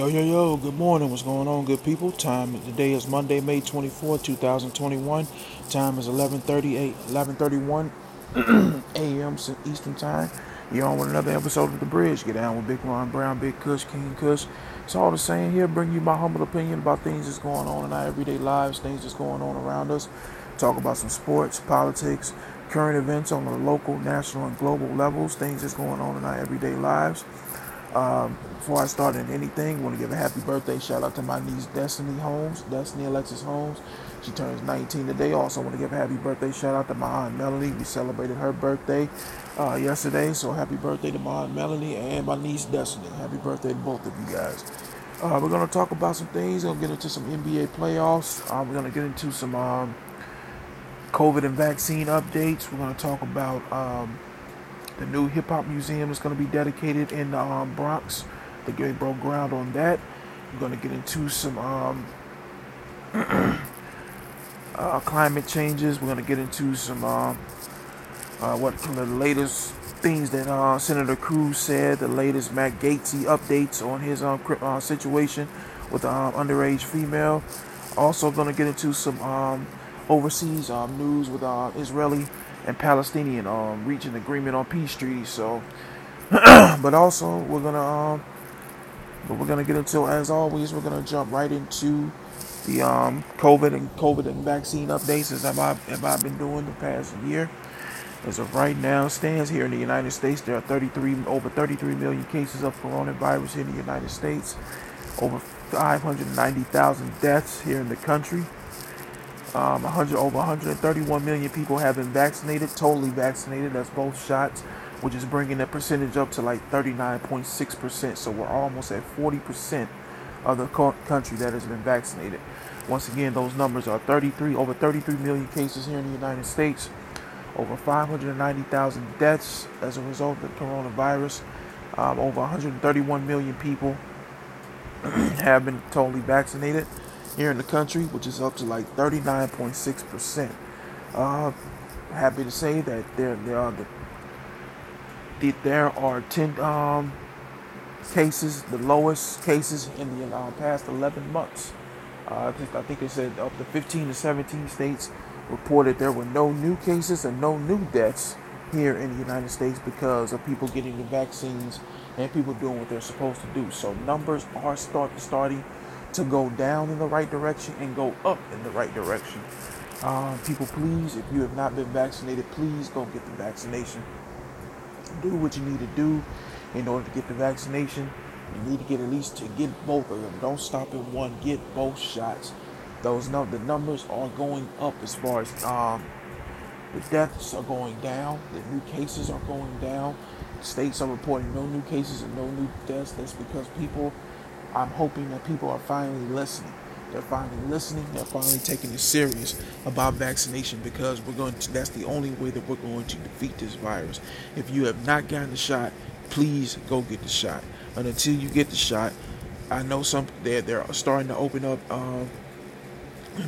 Yo, yo, yo, good morning. What's going on, good people? Time today is Monday, May 24, 2021. Time is 11:38, 11:31 a.m. Eastern Time. You're on with another episode of The Bridge. Get down with Big Ron Brown, Big Kush, King Kush. It's all the same here. Bring you my humble opinion about things that's going on in our everyday lives, things that's going on around us. Talk about some sports, politics, current events on the local, national, and global levels, things that's going on in our everyday lives. Um, before I start in anything, want to give a happy birthday shout out to my niece Destiny Holmes, Destiny Alexis Holmes. She turns 19 today. Also, want to give a happy birthday shout out to my aunt Melanie. We celebrated her birthday uh, yesterday, so happy birthday to my aunt Melanie and my niece Destiny. Happy birthday to both of you guys. Uh, we're gonna talk about some things. We're gonna get into some NBA playoffs. Uh, we're gonna get into some um, COVID and vaccine updates. We're gonna talk about. Um, the new hip hop museum is going to be dedicated in the um, Bronx. The great broke ground on that. We're going to get into some um, uh, climate changes. We're going to get into some uh, uh, what the latest things that uh, Senator Cruz said, the latest Matt Gaetz's updates on his um, uh, situation with the um, underage female. Also, going to get into some um, overseas um, news with uh, Israeli and Palestinian um, reach an agreement on peace treaty. So, but also we're gonna um, but we're gonna get into as always we're gonna jump right into the um, COVID and COVID and vaccine updates as I've, have I been doing the past year. As of right now, stands here in the United States, there are 33 over 33 million cases of coronavirus in the United States, over 590,000 deaths here in the country. Um, 100 over 131 million people have been vaccinated, totally vaccinated. That's both shots, which is bringing that percentage up to like 39.6 percent. So we're almost at 40 percent of the country that has been vaccinated. Once again, those numbers are 33 over 33 million cases here in the United States, over 590,000 deaths as a result of the coronavirus. Um, over 131 million people have been totally vaccinated here in the country, which is up to like 39.6%. Uh, happy to say that there, there are the, there are 10 um, cases, the lowest cases in the uh, past 11 months. Uh, I, think, I think they said up to 15 to 17 states reported there were no new cases and no new deaths here in the United States because of people getting the vaccines and people doing what they're supposed to do. So numbers are start starting to go down in the right direction and go up in the right direction. Uh, people, please, if you have not been vaccinated, please go get the vaccination. Do what you need to do in order to get the vaccination. You need to get at least to get both of them. Don't stop at one. Get both shots. Those no, the numbers are going up as far as um, the deaths are going down. The new cases are going down. States are reporting no new cases and no new deaths. That's because people I'm hoping that people are finally listening. They're finally listening. They're finally taking it serious about vaccination because we're going to. That's the only way that we're going to defeat this virus. If you have not gotten the shot, please go get the shot. And until you get the shot, I know some they're they're starting to open up uh,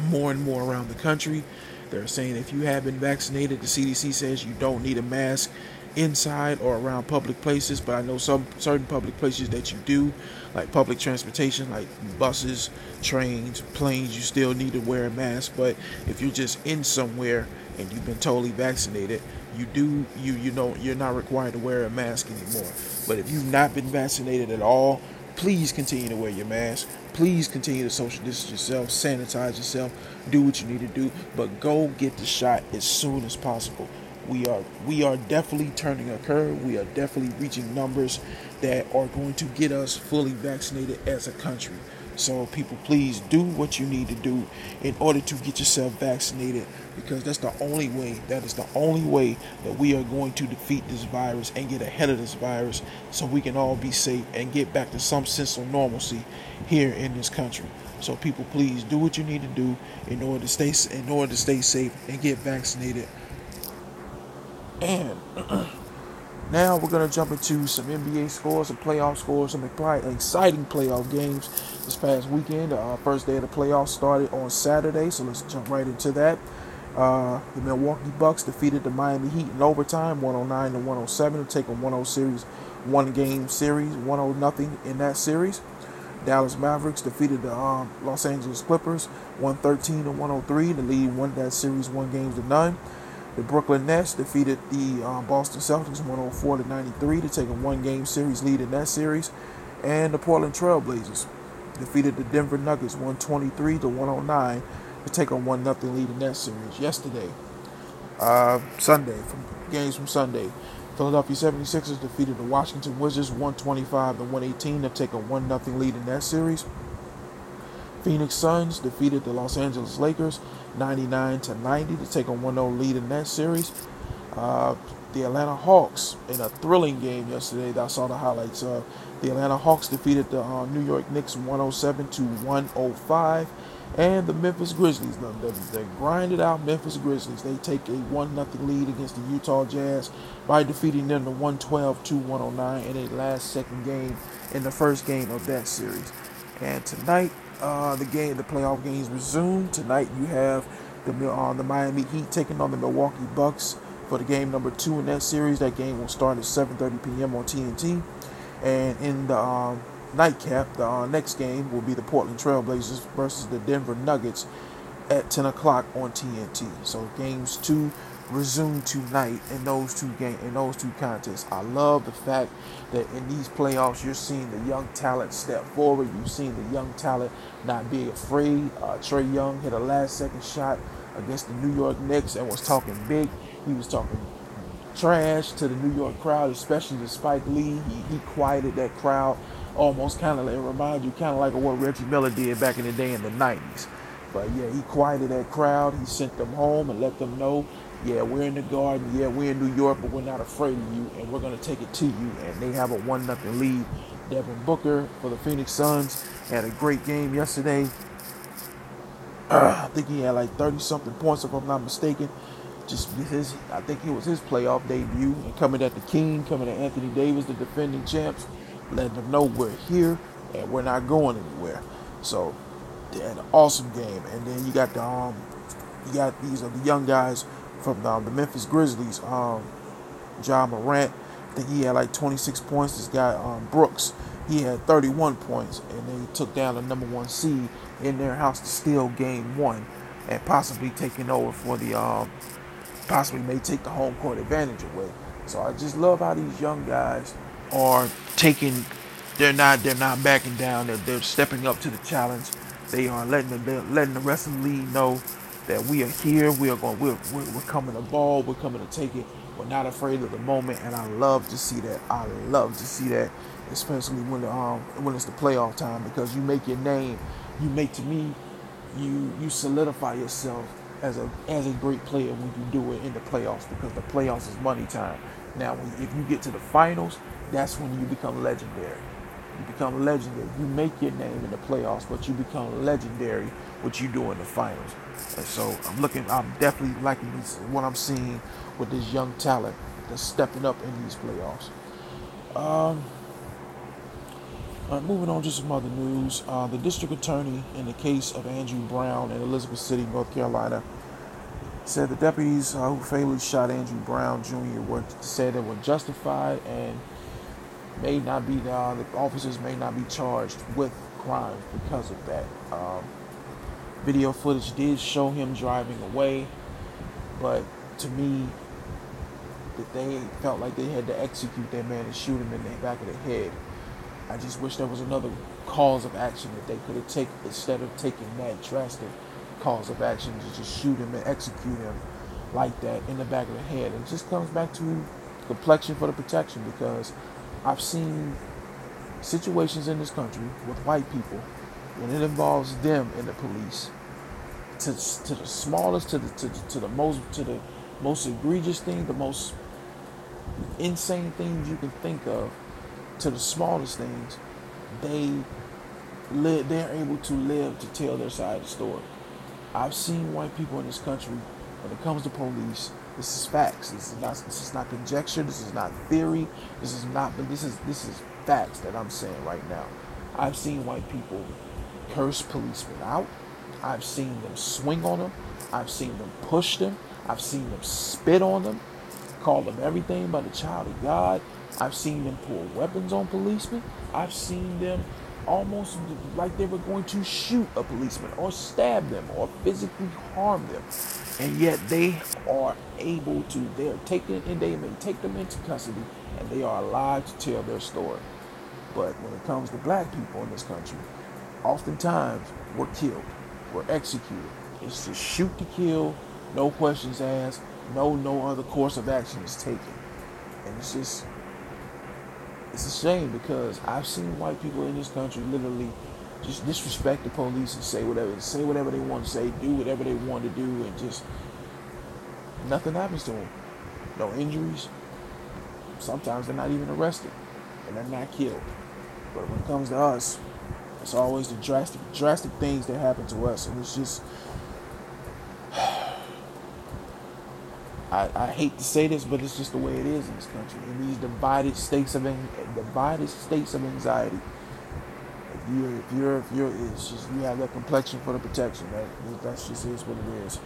more and more around the country. They're saying if you have been vaccinated, the CDC says you don't need a mask inside or around public places, but I know some certain public places that you do, like public transportation, like buses, trains, planes, you still need to wear a mask. But if you're just in somewhere and you've been totally vaccinated, you do you you know you're not required to wear a mask anymore. But if you've not been vaccinated at all, please continue to wear your mask. Please continue to social distance yourself, sanitize yourself, do what you need to do, but go get the shot as soon as possible we are we are definitely turning a curve. We are definitely reaching numbers that are going to get us fully vaccinated as a country. So people please do what you need to do in order to get yourself vaccinated because that's the only way that is the only way that we are going to defeat this virus and get ahead of this virus so we can all be safe and get back to some sense of normalcy here in this country. So people please do what you need to do in order to stay in order to stay safe and get vaccinated and now we're going to jump into some NBA scores, some playoff scores, some exciting playoff games this past weekend. Uh, first day of the playoffs started on Saturday, so let's jump right into that. Uh, the Milwaukee Bucks defeated the Miami Heat in overtime, 109 to 107, to take a 1-0 series, one game series, 1-0 nothing in that series. Dallas Mavericks defeated the um, Los Angeles Clippers 113 to 103 to lead won that series one games to none. The Brooklyn Nets defeated the um, Boston Celtics 104 to 93 to take a one-game series lead in that series, and the Portland Trailblazers defeated the Denver Nuggets 123 to 109 to take a one nothing lead in that series yesterday. Uh, Sunday from games from Sunday. Philadelphia 76ers defeated the Washington Wizards 125 to 118 to take a 1 0 lead in that series. Phoenix Suns defeated the Los Angeles Lakers 99 to 90 to take a 1 0 lead in that series. Uh, the Atlanta Hawks in a thrilling game yesterday. I saw the highlights. Uh, the Atlanta Hawks defeated the uh, New York Knicks 107 to 105 and the Memphis Grizzlies. The, the, the grinded out Memphis Grizzlies. They take a 1 0 lead against the Utah Jazz by defeating them to 112 to 109 in a last second game in the first game of that series. And tonight, uh, the game, the playoff games resume. Tonight, you have the uh, the Miami Heat taking on the Milwaukee Bucks for the game number two in that series. That game will start at 7:30 p.m. on TNT. And in the um, nightcap. The uh, next game will be the Portland Trailblazers versus the Denver Nuggets at 10 o'clock on TNT. So games two resume tonight in those two game in those two contests. I love the fact that in these playoffs you're seeing the young talent step forward. You've seen the young talent not be afraid. Uh, Trae Young hit a last second shot against the New York Knicks and was talking big. He was talking trash to the New York crowd, especially to Spike Lee. He, he quieted that crowd almost kind of it reminds you kind of like what Reggie Miller did back in the day in the 90s. But yeah, he quieted that crowd. He sent them home and let them know, yeah, we're in the garden. Yeah, we're in New York, but we're not afraid of you, and we're going to take it to you. And they have a one nothing lead. Devin Booker for the Phoenix Suns had a great game yesterday. Uh, I think he had like 30 something points, if I'm not mistaken. Just his, I think it was his playoff debut, and coming at the King, coming at Anthony Davis, the defending champs letting them know we're here and we're not going anywhere. So an awesome game. And then you got the um, you got these are the young guys from the, um, the Memphis Grizzlies. Um, Ja Morant, I think he had like 26 points. This guy um, Brooks, he had 31 points, and they took down the number one seed in their house to steal game one, and possibly taking over for the um, possibly may take the home court advantage away. So I just love how these young guys are taking they're not they're not backing down they're, they're stepping up to the challenge they are letting the letting the rest of the league know that we are here we are going we're, we're, we're coming to ball we're coming to take it. We're not afraid of the moment and i love to see that. I love to see that especially when um when it's the playoff time because you make your name you make to me you you solidify yourself as a as a great player when you do it in the playoffs because the playoffs is money time. Now when, if you get to the finals that's when you become legendary. You become legendary. You make your name in the playoffs, but you become legendary what you do in the finals. And so I'm looking, I'm definitely liking what I'm seeing with this young talent that's stepping up in these playoffs. Um, moving on to some other news. Uh, the district attorney in the case of Andrew Brown in Elizabeth City, North Carolina, said the deputies uh, who fatally shot Andrew Brown Jr. were said they were justified and may not be uh, the officers may not be charged with crimes because of that. Um, video footage did show him driving away, but to me, that they felt like they had to execute that man and shoot him in the back of the head. I just wish there was another cause of action that they could have taken instead of taking that drastic cause of action to just shoot him and execute him like that in the back of the head. It just comes back to complexion for the protection because I've seen situations in this country with white people when it involves them and the police to, to the smallest to the to, to the most to the most egregious thing the most insane things you can think of to the smallest things they live they're able to live to tell their side of the story. I've seen white people in this country when it comes to police this is facts. This is not this is not conjecture. This is not theory. This is not but this is this is facts that I'm saying right now. I've seen white people curse policemen out. I've seen them swing on them. I've seen them push them. I've seen them spit on them, call them everything but a child of God. I've seen them pull weapons on policemen. I've seen them almost like they were going to shoot a policeman or stab them or physically harm them. And yet they are able to, they're taken and they may take them into custody and they are alive to tell their story. But when it comes to black people in this country, oftentimes we're killed, we're executed. It's to shoot to kill, no questions asked, no no other course of action is taken. And it's just it's a shame because I've seen white people in this country literally just disrespect the police and say whatever say whatever they want to say, do whatever they want to do and just nothing happens to them. No injuries. Sometimes they're not even arrested and they're not killed. But when it comes to us, it's always the drastic drastic things that happen to us and it's just I, I hate to say this, but it's just the way it is in this country. In these divided states of divided states of anxiety. You're, if you're, if you're, it's just you have that complexion for the protection. Right? That's just is what it is.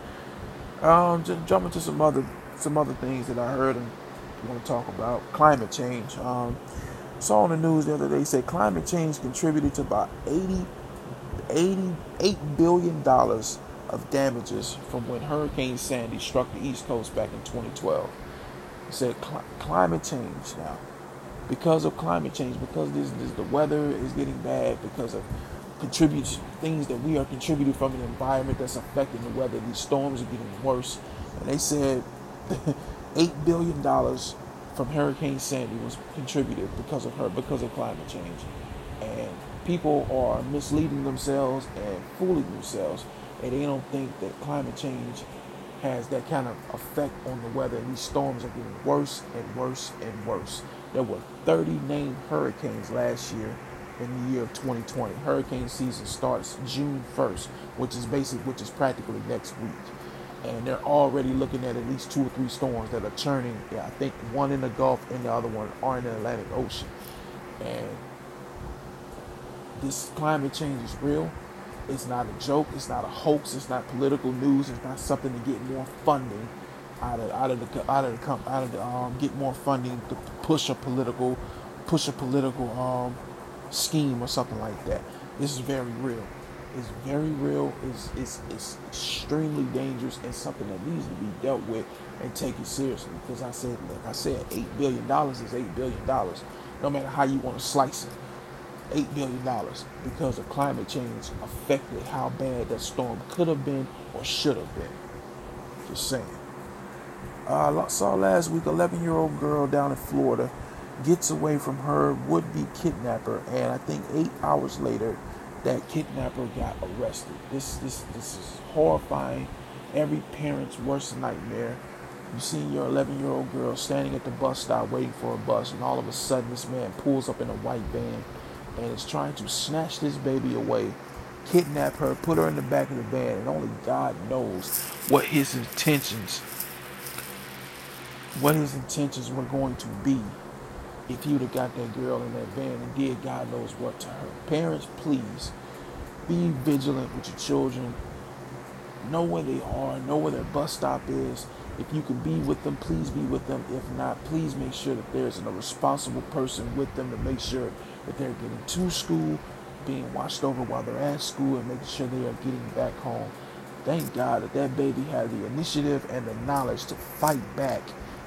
Um, just jump into some other, some other things that I heard and want to talk about. Climate change. Um, saw on the news the other day said climate change contributed to about 80, 88 billion dollars of damages from when Hurricane Sandy struck the East Coast back in 2012. It said cl- climate change now. Because of climate change, because this, this, the weather is getting bad, because of contributes things that we are contributing from an environment that's affecting the weather. These storms are getting worse, and they said eight billion dollars from Hurricane Sandy was contributed because of her because of climate change, and people are misleading themselves and fooling themselves and they don't think that climate change has that kind of effect on the weather. And these storms are getting worse and worse and worse. There were 30 named hurricanes last year in the year of 2020. Hurricane season starts June 1st, which is basically which is practically next week. And they're already looking at at least two or three storms that are churning. Yeah, I think one in the Gulf and the other one are in the Atlantic Ocean. And this climate change is real. It's not a joke. It's not a hoax. It's not political news. It's not something to get more funding out of out of the out of the out of the um, get more funding to push a political push a political um, scheme or something like that. This is very real. It's very real. It's, it's it's extremely dangerous and something that needs to be dealt with and taken seriously. Because I said, like I said, eight billion dollars is eight billion dollars, no matter how you want to slice it. $8 billion because of climate change affected how bad that storm could have been or should have been. Just saying. Uh, saw last week 11 year old girl down in Florida gets away from her would be kidnapper, and I think eight hours later, that kidnapper got arrested. This, this, this is horrifying. Every parent's worst nightmare. You see your 11 year old girl standing at the bus stop waiting for a bus, and all of a sudden, this man pulls up in a white van and is trying to snatch this baby away, kidnap her, put her in the back of the van, and only God knows what his intentions what his intentions were going to be if you'd have got that girl in that van and did God knows what to her. Parents, please be vigilant with your children. Know where they are, know where their bus stop is. If you can be with them, please be with them. If not, please make sure that there's a responsible person with them to make sure that they're getting to school, being watched over while they're at school, and making sure they are getting back home. Thank God that that baby had the initiative and the knowledge to fight back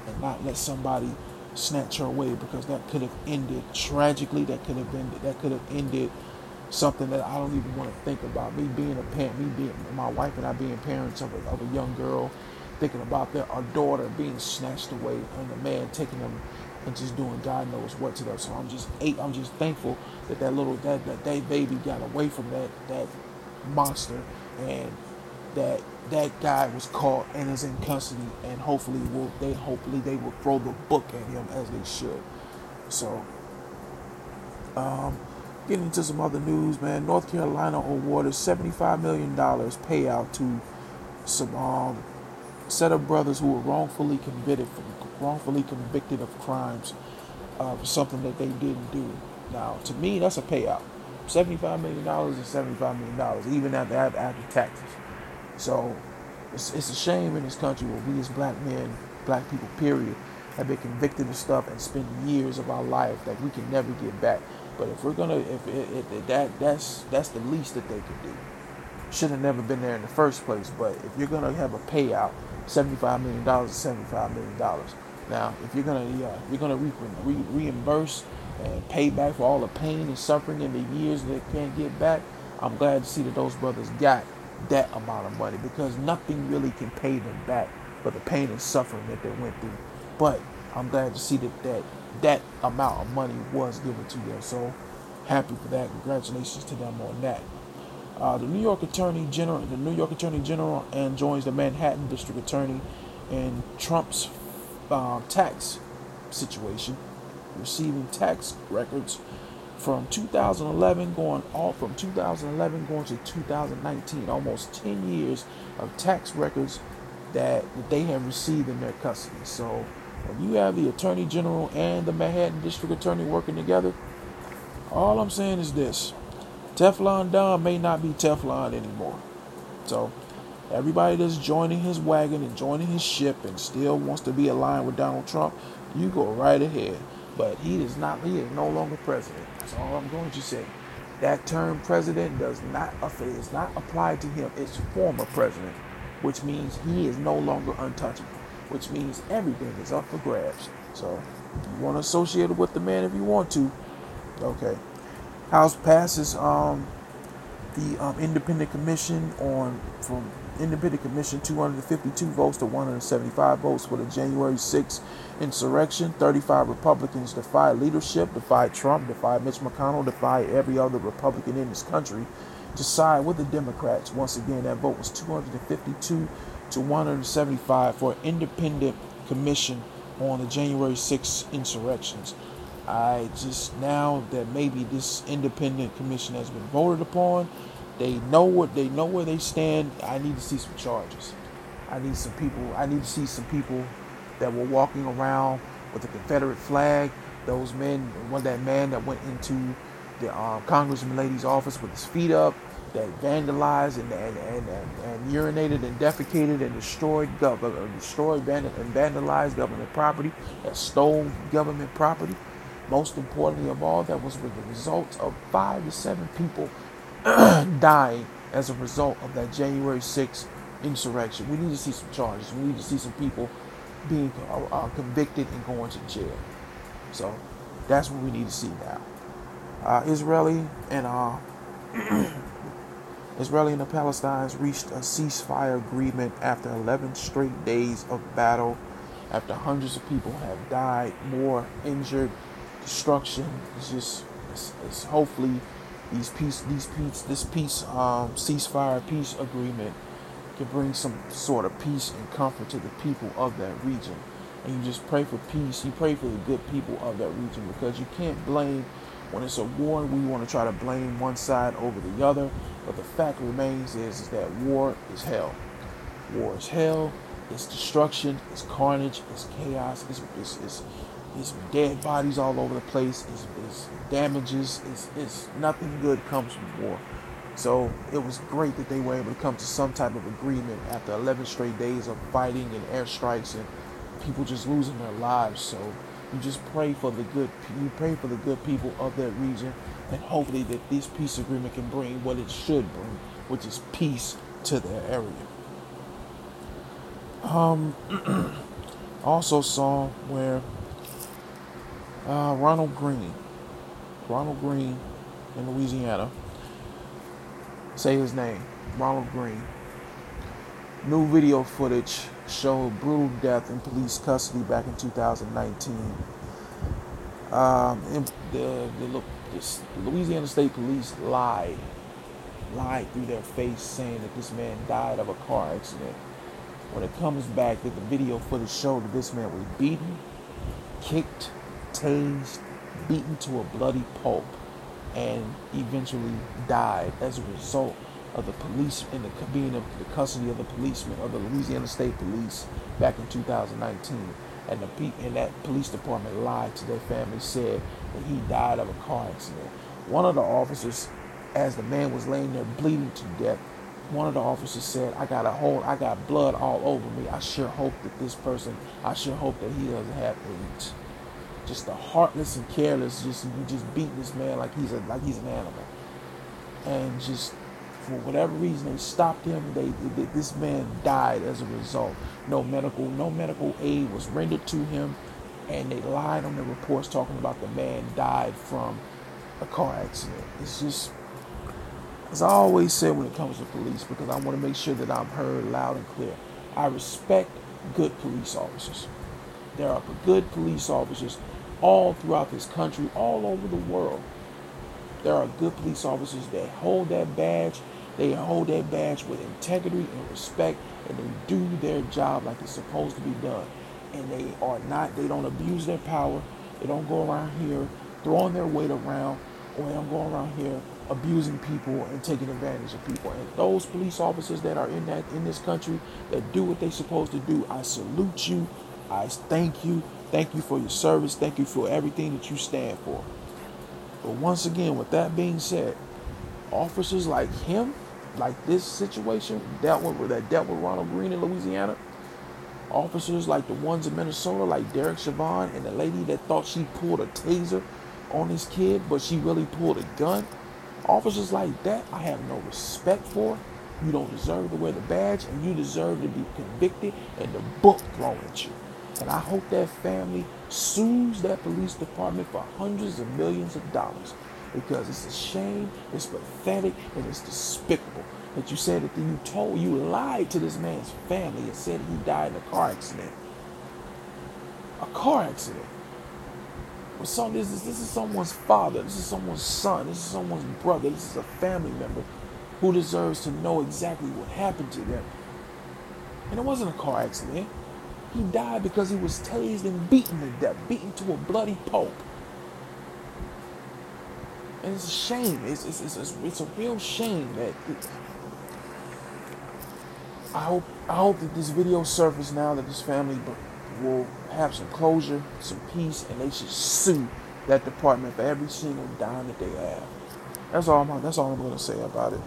and not let somebody snatch her away because that could have ended tragically. That could have been that could have ended something that I don't even want to think about. Me being a parent, me being my wife and I being parents of a, of a young girl, thinking about their our daughter being snatched away and the man taking them and just doing God knows what to them. So I'm just eight. I'm just thankful that that little that that, that baby got away from that that monster and that that guy was caught and is in custody and hopefully will they hopefully they will throw the book at him as they should. So um getting into some other news, man. North Carolina awarded $75 million payout to some um, set of brothers who were wrongfully convicted wrongfully convicted of crimes uh, for something that they didn't do. Now, to me, that's a payout. $75 million is $75 million, even after, after taxes. So it's, it's a shame in this country where we as black men, black people, period, have been convicted of stuff and spend years of our life that we can never get back. But if we're gonna, if it, it, that that's that's the least that they could do. Should have never been there in the first place. But if you're gonna have a payout, seventy-five million dollars seventy-five million dollars. Now, if you're gonna yeah, you're gonna re- re- reimburse and pay back for all the pain and suffering in the years that they can't get back, I'm glad to see that those brothers got that amount of money because nothing really can pay them back for the pain and suffering that they went through. But I'm glad to see that that, that amount of money was given to them. So happy for that. Congratulations to them on that. Uh, the New York Attorney General, the New York Attorney General, and joins the Manhattan District Attorney in Trump's uh, tax situation, receiving tax records from 2011 going all from 2011 going to 2019, almost 10 years of tax records that, they have received in their custody. So when you have the Attorney General and the Manhattan District Attorney working together, all I'm saying is this Teflon Don may not be Teflon anymore. So everybody that's joining his wagon and joining his ship and still wants to be aligned with Donald Trump, you go right ahead. But he is not, he is no longer president. That's all I'm going to say. That term president does not, is not applied to him. It's former president, which means he is no longer untouchable, which means everything is up for grabs. So you want to associate it with the man if you want to. Okay. House passes um, the um, independent commission on from independent commission 252 votes to 175 votes for the January 6th insurrection. 35 Republicans defied leadership, defied Trump, defied Mitch McConnell, defied every other Republican in this country to side with the Democrats. Once again, that vote was 252 to 175 for independent commission on the January 6th insurrections. I just now that maybe this independent commission has been voted upon, they know what they know where they stand. I need to see some charges. I need some people. I need to see some people that were walking around with the Confederate flag. Those men, one that man that went into the um, congressman lady's office with his feet up, that vandalized and and, and, and, and urinated and defecated and destroyed government, uh, destroyed and vandalized government property, that stole government property. Most importantly of all, that was with the result of five to seven people dying as a result of that January 6th insurrection. We need to see some charges. We need to see some people being uh, uh, convicted and going to jail. So that's what we need to see now. Uh, Israeli and uh, Israeli and the Palestinians reached a ceasefire agreement after 11 straight days of battle. After hundreds of people have died, more injured, destruction. It's just, it's, it's hopefully these peace, these peace, this peace, um, ceasefire peace agreement can bring some sort of peace and comfort to the people of that region. And you just pray for peace. You pray for the good people of that region because you can't blame when it's a war. We want to try to blame one side over the other, but the fact remains is, is that war is hell. War is hell. It's destruction. It's carnage. It's chaos. It's, it's, it's it's dead bodies all over the place. It's, it's damages. It's, it's nothing good comes from war. So it was great that they were able to come to some type of agreement after 11 straight days of fighting and airstrikes and people just losing their lives. So you just pray for the good. You pray for the good people of that region, and hopefully that this peace agreement can bring what it should bring, which is peace to their area. Um, also saw where uh, Ronald Greene. Ronald Greene in Louisiana. Say his name. Ronald Greene. New video footage showed brutal death in police custody back in 2019. Um, the, the, the Louisiana State Police lied, lied through their face, saying that this man died of a car accident. When it comes back, that the video footage showed that this man was beaten, kicked, tased, beaten to a bloody pulp, and eventually died as a result of the police in the being of the custody of the policeman of the Louisiana State Police back in 2019. And the and that police department lied to their family, said that he died of a car accident. One of the officers, as the man was laying there bleeding to death, one of the officers said, "I got a hold, I got blood all over me. I sure hope that this person, I sure hope that he doesn't have AIDS." Just the heartless and careless, just you just beat this man like he's a like he's an animal, and just for whatever reason they stopped him. They, they this man died as a result. No medical no medical aid was rendered to him, and they lied on the reports talking about the man died from a car accident. It's just as I always say when it comes to police, because I want to make sure that I'm heard loud and clear. I respect good police officers. There are good police officers all throughout this country, all over the world. There are good police officers that hold that badge. They hold that badge with integrity and respect, and they do their job like it's supposed to be done. And they are not, they don't abuse their power. They don't go around here throwing their weight around, or they don't go around here abusing people and taking advantage of people. And those police officers that are in that in this country that do what they're supposed to do, I salute you. I thank you. Thank you for your service. Thank you for everything that you stand for. But once again, with that being said, officers like him, like this situation dealt with that dealt with Ronald Greene in Louisiana, officers like the ones in Minnesota, like Derek Chauvin and the lady that thought she pulled a taser on his kid, but she really pulled a gun. Officers like that, I have no respect for. You don't deserve to wear the badge, and you deserve to be convicted and the book thrown at you. And I hope that family sues that police department for hundreds of millions of dollars because it's a shame, it's pathetic, and it's despicable that you said that you told, you lied to this man's family and said he died in a car accident. A car accident. So this is this is someone's father, this is someone's son, this is someone's brother, this is a family member who deserves to know exactly what happened to them. And it wasn't a car accident. He died because he was tased and beaten to death, beaten to a bloody pulp. And it's a shame. It's, it's, it's, it's, a real shame that it, I hope I hope that this video surfaces now that this family will have some closure, some peace, and they should sue that department for every single dime that they have. That's all. I'm, that's all I'm going to say about it.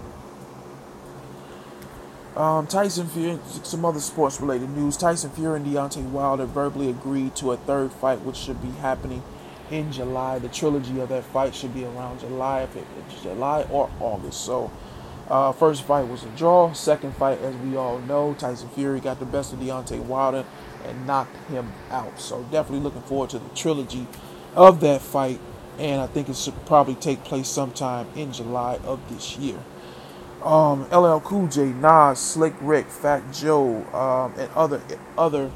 Um, Tyson Fury, some other sports related news. Tyson Fury and Deontay Wilder verbally agreed to a third fight, which should be happening in July. The trilogy of that fight should be around July, July or August. So, uh, first fight was a draw. Second fight, as we all know, Tyson Fury got the best of Deontay Wilder and knocked him out. So definitely looking forward to the trilogy of that fight, and I think it should probably take place sometime in July of this year. Um, LL Cool J, Nas, Slick Rick, Fat Joe, um, and other other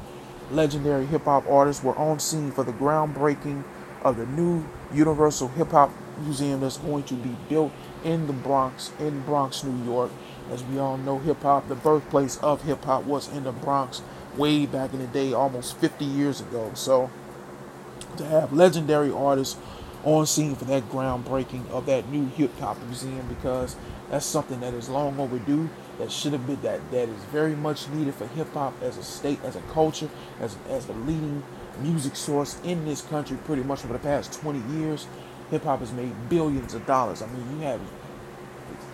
legendary hip hop artists were on scene for the groundbreaking of the new Universal Hip Hop Museum that's going to be built in the Bronx, in Bronx, New York. As we all know, hip hop, the birthplace of hip hop, was in the Bronx way back in the day, almost 50 years ago. So to have legendary artists on scene for that groundbreaking of that new hip hop museum because that's something that is long overdue. That should have been that that is very much needed for hip hop as a state, as a culture, as as the leading music source in this country. Pretty much for the past 20 years, hip hop has made billions of dollars. I mean, you have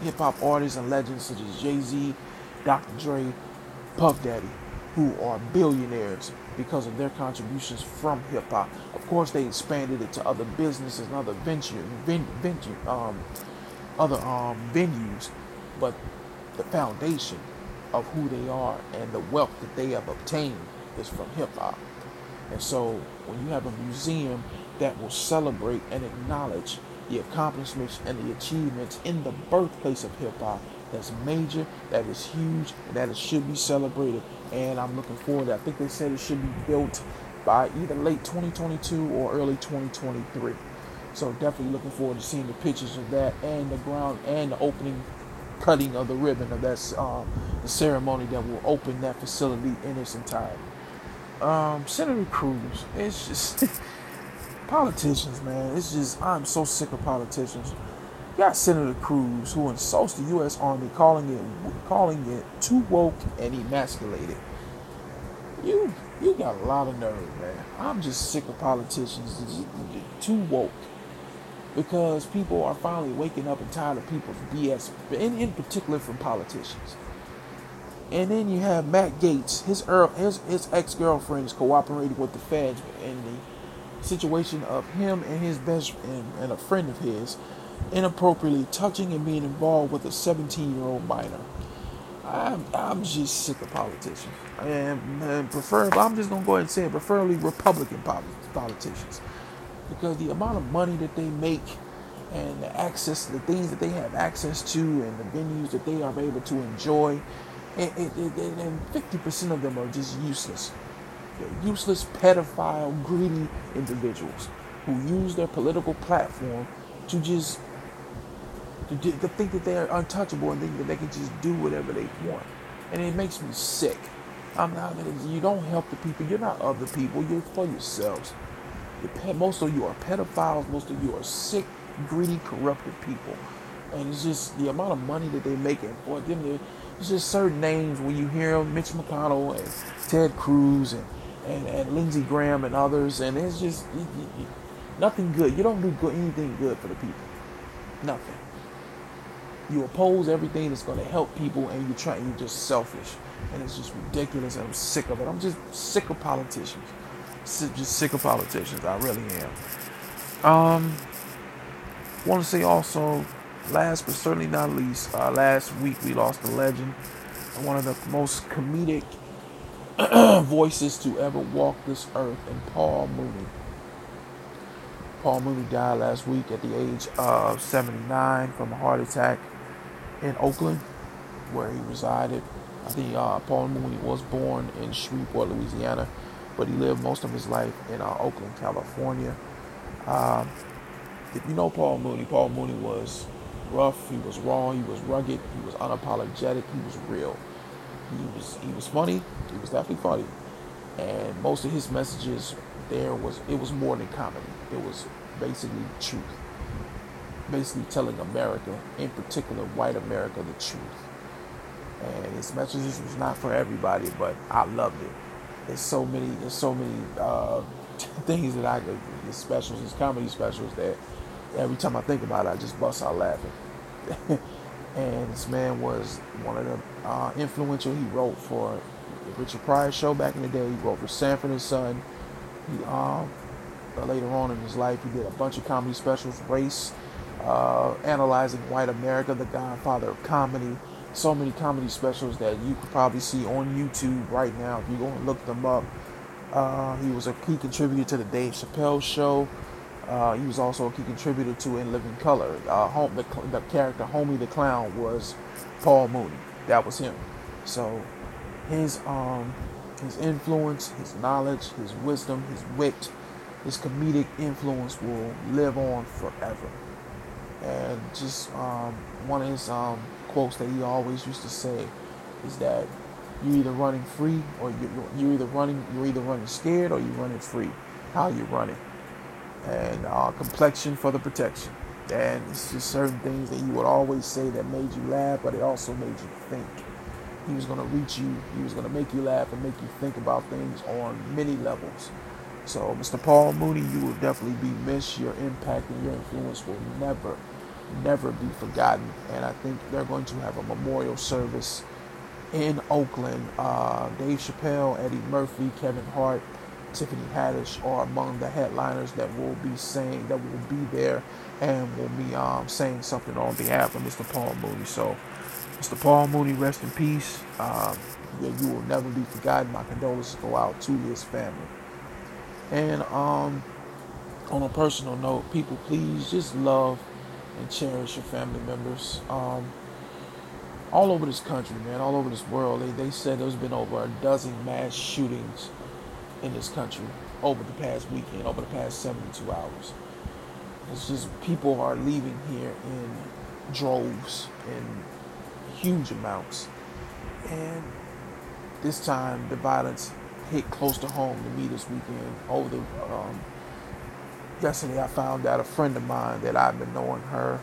hip hop artists and legends such as Jay Z, Dr. Dre, Puff Daddy, who are billionaires because of their contributions from hip hop. Of course, they expanded it to other businesses and other venture, ven, venture, um, other um, venues, but the foundation of who they are and the wealth that they have obtained is from hip hop. And so, when you have a museum that will celebrate and acknowledge the accomplishments and the achievements in the birthplace of hip hop, that's major, that is huge, and that it should be celebrated. And I'm looking forward. I think they said it should be built by either late 2022 or early 2023. So definitely looking forward to seeing the pictures of that and the ground and the opening cutting of the ribbon of that um, the ceremony that will open that facility in its entirety. Um, Senator Cruz, it's just politicians, man. It's just I'm so sick of politicians. You got Senator Cruz who insults the U.S. Army, calling it calling it too woke and emasculated. You you got a lot of nerve, man. I'm just sick of politicians too woke because people are finally waking up and tired of people's BS, in, in particular from politicians. And then you have Matt Gaetz, his Earl, his, his ex girlfriend is cooperating with the feds in the situation of him and his best and, and a friend of his inappropriately touching and being involved with a 17 year old minor. I'm, I'm just sick of politicians. And, and preferably, I'm just to go ahead and say it, preferably Republican politicians. Because the amount of money that they make and the access, the things that they have access to and the venues that they are able to enjoy, and, and, and 50% of them are just useless. They're useless, pedophile, greedy individuals who use their political platform to just to, to think that they are untouchable and think that they can just do whatever they want. And it makes me sick. I'm not. You don't help the people. You're not other people. You're for yourselves. Most of you are pedophiles. Most of you are sick, greedy, corrupted people. And it's just the amount of money that they make and for them. It's just certain names when you hear them, Mitch McConnell and Ted Cruz and and, and Lindsey Graham and others, and it's just it, it, nothing good. You don't do good, anything good for the people. Nothing. You oppose everything that's going to help people, and you try. You're just selfish, and it's just ridiculous. And I'm sick of it. I'm just sick of politicians. Just sick of politicians. I really am. Um, want to say also, last but certainly not least, uh, last week we lost a legend, one of the most comedic voices to ever walk this earth, and Paul Mooney. Paul Mooney died last week at the age of 79 from a heart attack in Oakland, where he resided. I think uh, Paul Mooney was born in Shreveport, Louisiana, but he lived most of his life in uh, Oakland, California. Um, if you know Paul Mooney, Paul Mooney was rough, he was raw, he was rugged, he was unapologetic, he was real. He was he was funny, he was definitely funny. And most of his messages there was it was more than comedy. It was basically truth basically telling America, in particular white America, the truth. And his messages was not for everybody, but I loved it. There's so many, there's so many uh, things that I could, specials, his comedy specials that every time I think about it, I just bust out laughing. and this man was one of the uh, influential. He wrote for Richard Pryor show back in the day. He wrote for Sanford and Son. He, um, later on in his life, he did a bunch of comedy specials, Race, uh, analyzing white America, the godfather of comedy. So many comedy specials that you could probably see on YouTube right now if you go and look them up. Uh, he was a key contributor to the Dave Chappelle show. Uh, he was also a key contributor to In Living Color. Uh, home, the, the character Homie the Clown was Paul Mooney. That was him. So his um, his influence, his knowledge, his wisdom, his wit, his comedic influence will live on forever. And just um, one of his um, quotes that he always used to say is that you're either running free or you're, you're either running you're either running scared or you're running free. How you running? And uh, complexion for the protection. And it's just certain things that he would always say that made you laugh, but it also made you think. He was going to reach you. He was going to make you laugh and make you think about things on many levels. So, Mr. Paul Mooney, you will definitely be missed. Your impact and your influence will never, never be forgotten. And I think they're going to have a memorial service in Oakland. Uh, Dave Chappelle, Eddie Murphy, Kevin Hart, Tiffany Haddish are among the headliners that will be saying that will be there and will be um, saying something on behalf of Mr. Paul Mooney. So, Mr. Paul Mooney, rest in peace. Um, you will never be forgotten. My condolences go out to his family. And um, on a personal note, people, please just love and cherish your family members. Um, all over this country, man, all over this world, they, they said there's been over a dozen mass shootings in this country over the past weekend, over the past 72 hours. It's just people are leaving here in droves, in huge amounts. And this time, the violence hit close to home to me this weekend. Over the um, yesterday, I found out a friend of mine that I've been knowing her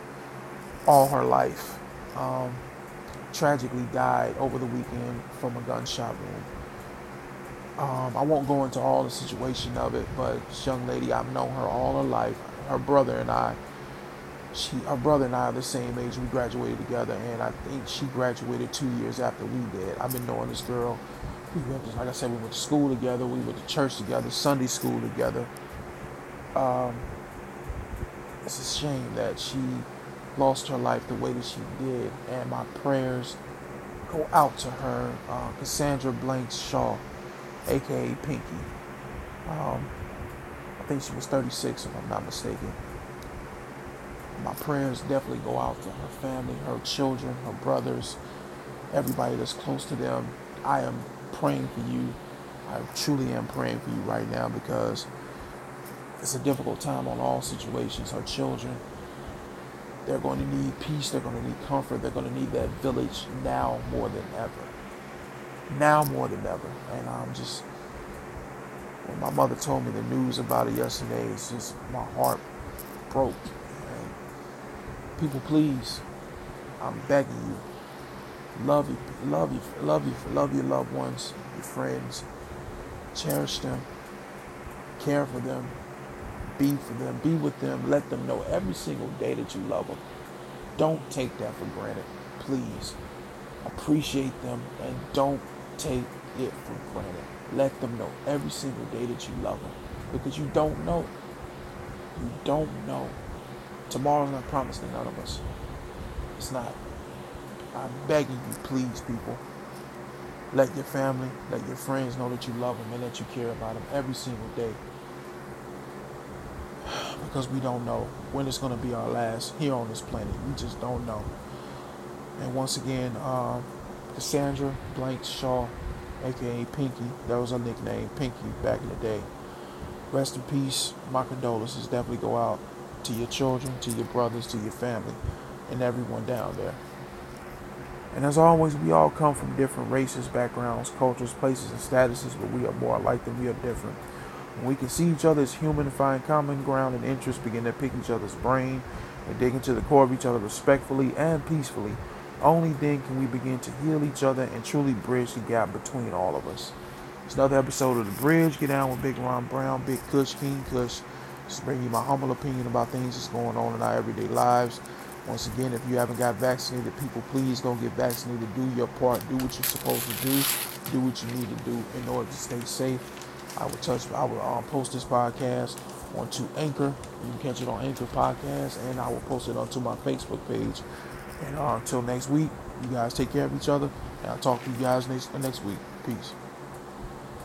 all her life um, tragically died over the weekend from a gunshot wound. Um, I won't go into all the situation of it, but this young lady, I've known her all her life. Her brother and I, she, her brother and I are the same age. We graduated together, and I think she graduated two years after we did. I've been knowing this girl we went to, like I said, we went to school together. We went to church together, Sunday school together. Um, it's a shame that she lost her life the way that she did, and my prayers go out to her, uh, Cassandra Blanks Shaw, aka Pinky. Um, I think she was 36, if I'm not mistaken. My prayers definitely go out to her family, her children, her brothers, everybody that's close to them. I am praying for you. I truly am praying for you right now because it's a difficult time on all situations. Her children, they're going to need peace. They're going to need comfort. They're going to need that village now more than ever. Now more than ever. And I'm just, when my mother told me the news about it yesterday, it's just my heart broke. And people, please, I'm begging you, love you, love you, love you, love your loved ones, your friends, cherish them, care for them, be for them, be with them, let them know every single day that you love them. Don't take that for granted, please. Appreciate them and don't take it for granted. Let them know every single day that you love them because you don't know. You don't know. Tomorrow's not promised to none of us. It's not. I'm begging you, please, people. Let your family, let your friends know that you love them and that you care about them every single day because we don't know when it's going to be our last here on this planet. We just don't know. And once again, uh, Cassandra Blank Shaw, aka Pinky, that was her nickname, Pinky, back in the day. Rest in peace. My condolences definitely go out to your children, to your brothers, to your family, and everyone down there. And as always, we all come from different races, backgrounds, cultures, places, and statuses, but we are more alike than we are different. When we can see each other as human find common ground and interests, begin to pick each other's brain and dig into the core of each other respectfully and peacefully, only then can we begin to heal each other and truly bridge the gap between all of us. It's another episode of The Bridge. Get down with Big Ron Brown, Big Kush, King Kush. Just bring you my humble opinion about things that's going on in our everyday lives. Once again, if you haven't got vaccinated, people, please go get vaccinated. Do your part. Do what you're supposed to do. Do what you need to do in order to stay safe. I will touch. I um, post this podcast onto Anchor. You can catch it on Anchor Podcast, and I will post it onto my Facebook page. And uh, until next week, you guys take care of each other, and I'll talk to you guys next next week. Peace.